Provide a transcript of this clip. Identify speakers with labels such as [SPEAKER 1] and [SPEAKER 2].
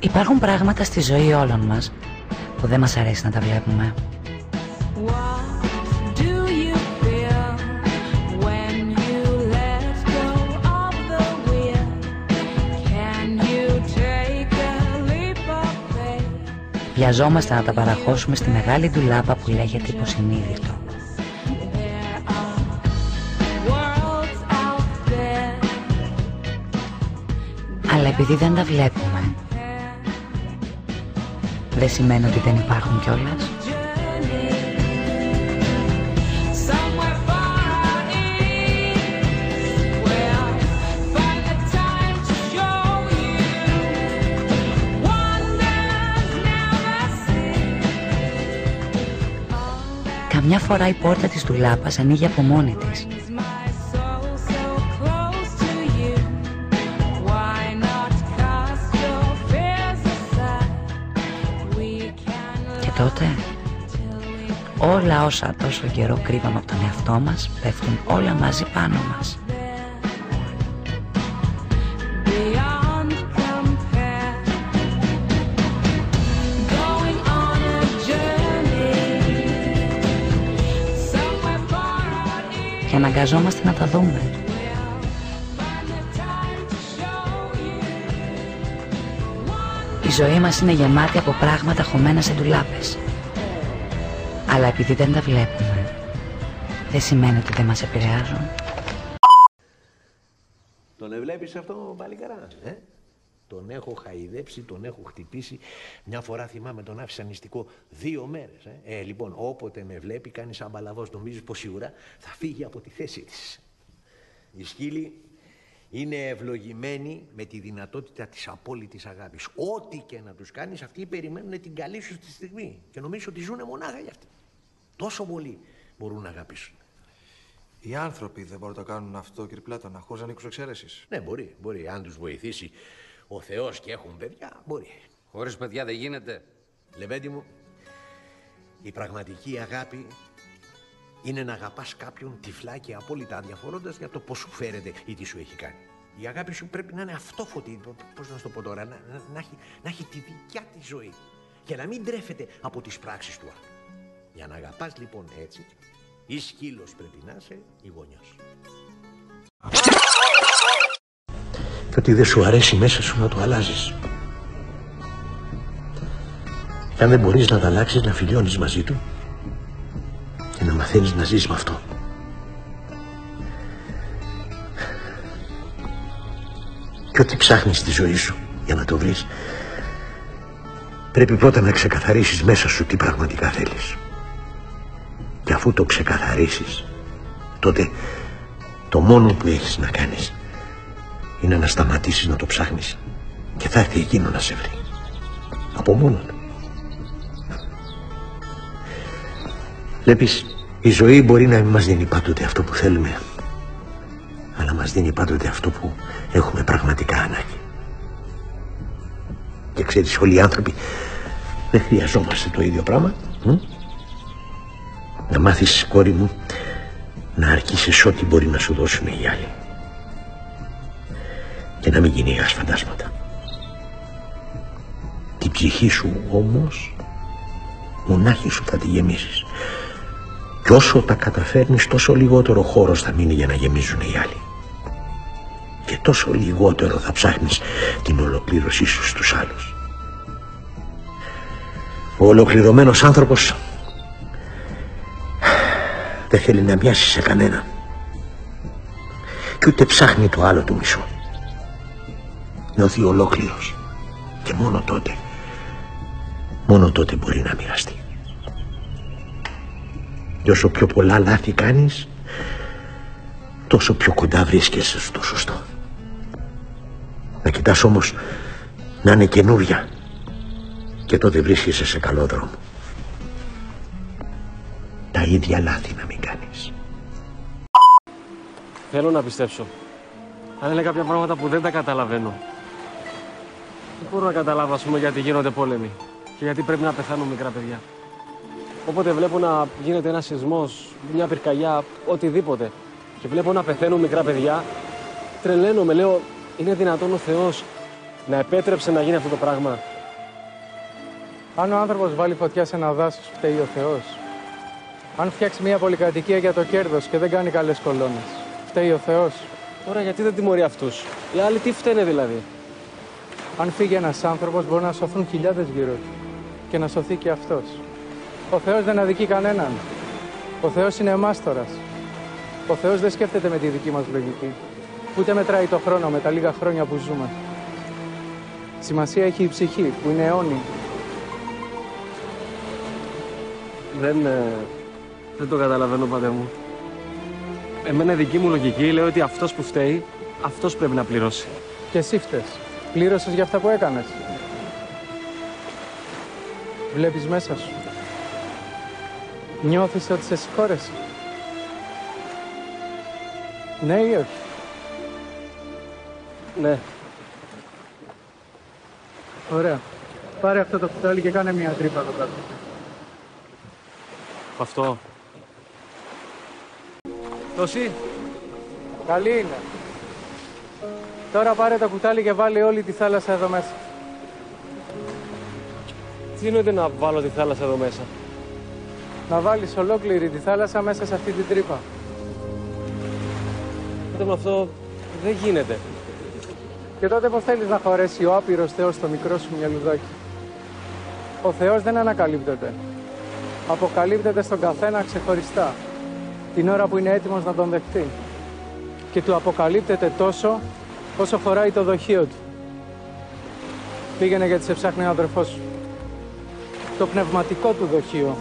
[SPEAKER 1] Υπάρχουν πράγματα στη ζωή όλων μας που δεν μας αρέσει να τα βλέπουμε.
[SPEAKER 2] What do you feel when you let go of the wheel? Can you take a leap of faith?
[SPEAKER 1] Βιαζόμαστε να τα παραχώσουμε στη μεγάλη ντουλάπα που λέγεται υποσυνείδητο.
[SPEAKER 2] There are worlds out there.
[SPEAKER 1] Αλλά επειδή δεν τα βλέπουμε, δεν σημαίνει ότι δεν υπάρχουν κιόλας.
[SPEAKER 2] Somewhere far out east, we'll find the time to show you wonders never seen.
[SPEAKER 1] Καμιά φορά η πόρτα της ντουλάπας ανοίγει από μόνη της. Τότε όλα όσα τόσο καιρό κρύβαμε από τον εαυτό μας πέφτουν όλα μαζί πάνω μας.
[SPEAKER 2] beyond compare. Going on a journey somewhere far out east.
[SPEAKER 1] Και αναγκαζόμαστε να τα δούμε. Η ζωή μας είναι γεμάτη από πράγματα χωμένα σε ντουλάπες. Αλλά επειδή δεν τα βλέπουμε, δεν σημαίνει ότι δεν μας επηρεάζουν.
[SPEAKER 3] Τον βλέπεις αυτό παλικαρά, ε; Τον έχω χαϊδέψει, τον έχω χτυπήσει. Μια φορά θυμάμαι τον άφησα νηστικό δύο μέρες. Ε, ε λοιπόν, όποτε με βλέπει, κάνει σαν παλαβός. Νομίζεις πως σίγουρα θα φύγει από τη θέση της. Η σκύλη είναι ευλογημένη με τη δυνατότητα της απόλυτης αγάπης. Ό,τι και να τους κάνεις, αυτοί περιμένουν την καλή σου στη στιγμή. Και νομίζω ότι ζουν μονάχα για αυτή. Τόσο πολύ μπορούν να αγαπήσουν.
[SPEAKER 4] Οι άνθρωποι δεν μπορούν να το κάνουν αυτό, κύριε Πλάτωνα, χωρίς να ανοίξουν εξαίρεση.
[SPEAKER 3] Ναι, μπορεί, μπορεί. Αν τους βοηθήσει ο Θεός και έχουν παιδιά, μπορεί.
[SPEAKER 5] Χωρίς παιδιά δεν γίνεται.
[SPEAKER 3] Λεβέντι μου, η πραγματική αγάπη είναι να αγαπάς κάποιον τυφλά και απόλυτα αδιαφορώντας για το πώς σου φέρεται ή τι σου έχει κάνει. Η αγάπη σου πρέπει να είναι αυτόφωτη, π- πώς να σου το πω τώρα, να, να, να έχει, να έχει τη δικιά της ζωή και να μην τρέφεται από τις πράξεις του άλλου. Για να αγαπάς λοιπόν έτσι, ή σκύλος πρέπει να είσαι ή γονιός. Και ότι δεν σου αρέσει μέσα σου να το αλλάζεις. Και αν δεν μπορείς να τα αλλάξεις, να φιλιώνεις μαζί του και να μαθαίνεις να ζεις με αυτό. Και ό,τι ψάχνεις στη ζωή σου για να το βρεις, πρέπει πρώτα να ξεκαθαρίσεις μέσα σου τι πραγματικά θέλεις. Και αφού το ξεκαθαρίσεις, τότε το μόνο που έχεις να κάνεις είναι να σταματήσεις να το ψάχνεις και θα έρθει εκείνο να σε βρει. Από μόνο του. Βλέπεις, η ζωή μπορεί να μην μας δίνει πάντοτε αυτό που θέλουμε, αλλά μας δίνει πάντοτε αυτό που έχουμε πραγματικά ανάγκη. Και ξέρεις, όλοι οι άνθρωποι δεν χρειαζόμαστε το ίδιο πράγμα. μ; Να μάθεις, κόρη μου, να αρκίσεις ό,τι μπορεί να σου δώσουν οι άλλοι. Και να μην γίνει φαντάσματα. Την ψυχή σου όμως, μονάχη σου θα τη γεμίσεις. Και όσο τα καταφέρνεις τόσο λιγότερο χώρος θα μείνει για να γεμίζουν οι άλλοι. Και τόσο λιγότερο θα ψάχνεις την ολοκλήρωσή σου στους άλλους. Ο ολοκληρωμένος άνθρωπος δεν θέλει να μοιάσει σε κανέναν. Και ούτε ψάχνει το άλλο του μισό. Νιώθει ολόκληρος. Και μόνο τότε, μόνο τότε μπορεί να μοιραστεί. Και όσο πιο πολλά λάθη κάνεις, τόσο πιο κοντά βρίσκεσαι στο σωστό. Να κοιτάς όμως να είναι καινούρια και τότε βρίσκεσαι σε καλό δρόμο. Τα ίδια λάθη να μην κάνεις.
[SPEAKER 6] Θέλω να πιστέψω. Αλλά είναι κάποια πράγματα που δεν τα καταλαβαίνω. Δεν μπορώ να καταλάβω, ας πούμε, γιατί γίνονται πόλεμοι και γιατί πρέπει να πεθάνουν μικρά παιδιά. Όποτε βλέπω να γίνεται ένας σεισμός, μια πυρκαγιά, οτιδήποτε, και βλέπω να πεθαίνουν μικρά παιδιά, τρελαίνομαι, λέω, είναι δυνατόν ο Θεός να επέτρεψε να γίνει αυτό το πράγμα;
[SPEAKER 7] Αν ο άνθρωπος βάλει φωτιά σε ένα δάσος, φταίει ο Θεός. Αν φτιάξει μια πολυκατοικία για το κέρδος και δεν κάνει καλές κολόνες, φταίει ο Θεός.
[SPEAKER 6] Τώρα γιατί δεν τιμωρεί αυτούς; Οι άλλοι τι φταίνε δηλαδή;
[SPEAKER 7] Αν φύγει ένας άνθρωπος, μπορεί να σωθούν χιλιάδες γύρω του και να σωθεί και αυτός. Ο Θεός δεν αδικεί κανέναν. Ο Θεός είναι μάστορα. Ο Θεός δεν σκέφτεται με τη δική μας λογική. Ούτε μετράει το χρόνο με τα λίγα χρόνια που ζούμε. Σημασία έχει η ψυχή που είναι αιώνη.
[SPEAKER 6] Δεν, ε, δεν το καταλαβαίνω, πατέ μου. Εμένα η δική μου λογική λέει ότι αυτός που φταίει, αυτός πρέπει να πληρώσει.
[SPEAKER 7] Και εσύ φταίς. Πλήρωσες για αυτά που έκανες. Βλέπεις μέσα σου. Νιώθεις ότι σε συγχώρεσαι. Ναι ή όχι;
[SPEAKER 6] Ναι.
[SPEAKER 7] Ωραία. Πάρε αυτό το κουτάλι και κάνε μια τρύπα εδώ κάτω.
[SPEAKER 6] Αυτό. Τόση.
[SPEAKER 7] Καλή είναι. Τώρα πάρε το κουτάλι και βάλε όλη τη θάλασσα εδώ μέσα.
[SPEAKER 6] Τι εννοείται να βάλω τη θάλασσα εδώ μέσα;
[SPEAKER 7] Να βάλεις ολόκληρη τη θάλασσα μέσα σε αυτή την τρύπα.
[SPEAKER 6] Πάτε μου αυτό δεν γίνεται.
[SPEAKER 7] Και τότε πώς θέλεις να χωρέσει ο άπειρος Θεός στο μικρό σου μυαλουδάκι. Ο Θεός δεν ανακαλύπτεται. Αποκαλύπτεται στον καθένα ξεχωριστά. Την ώρα που είναι έτοιμος να τον δεχτεί. Και του αποκαλύπτεται τόσο όσο χωράει το δοχείο του. Πήγαινε γιατί σε ψάχνει ο αδερφός σου. Το πνευματικό του δοχείο.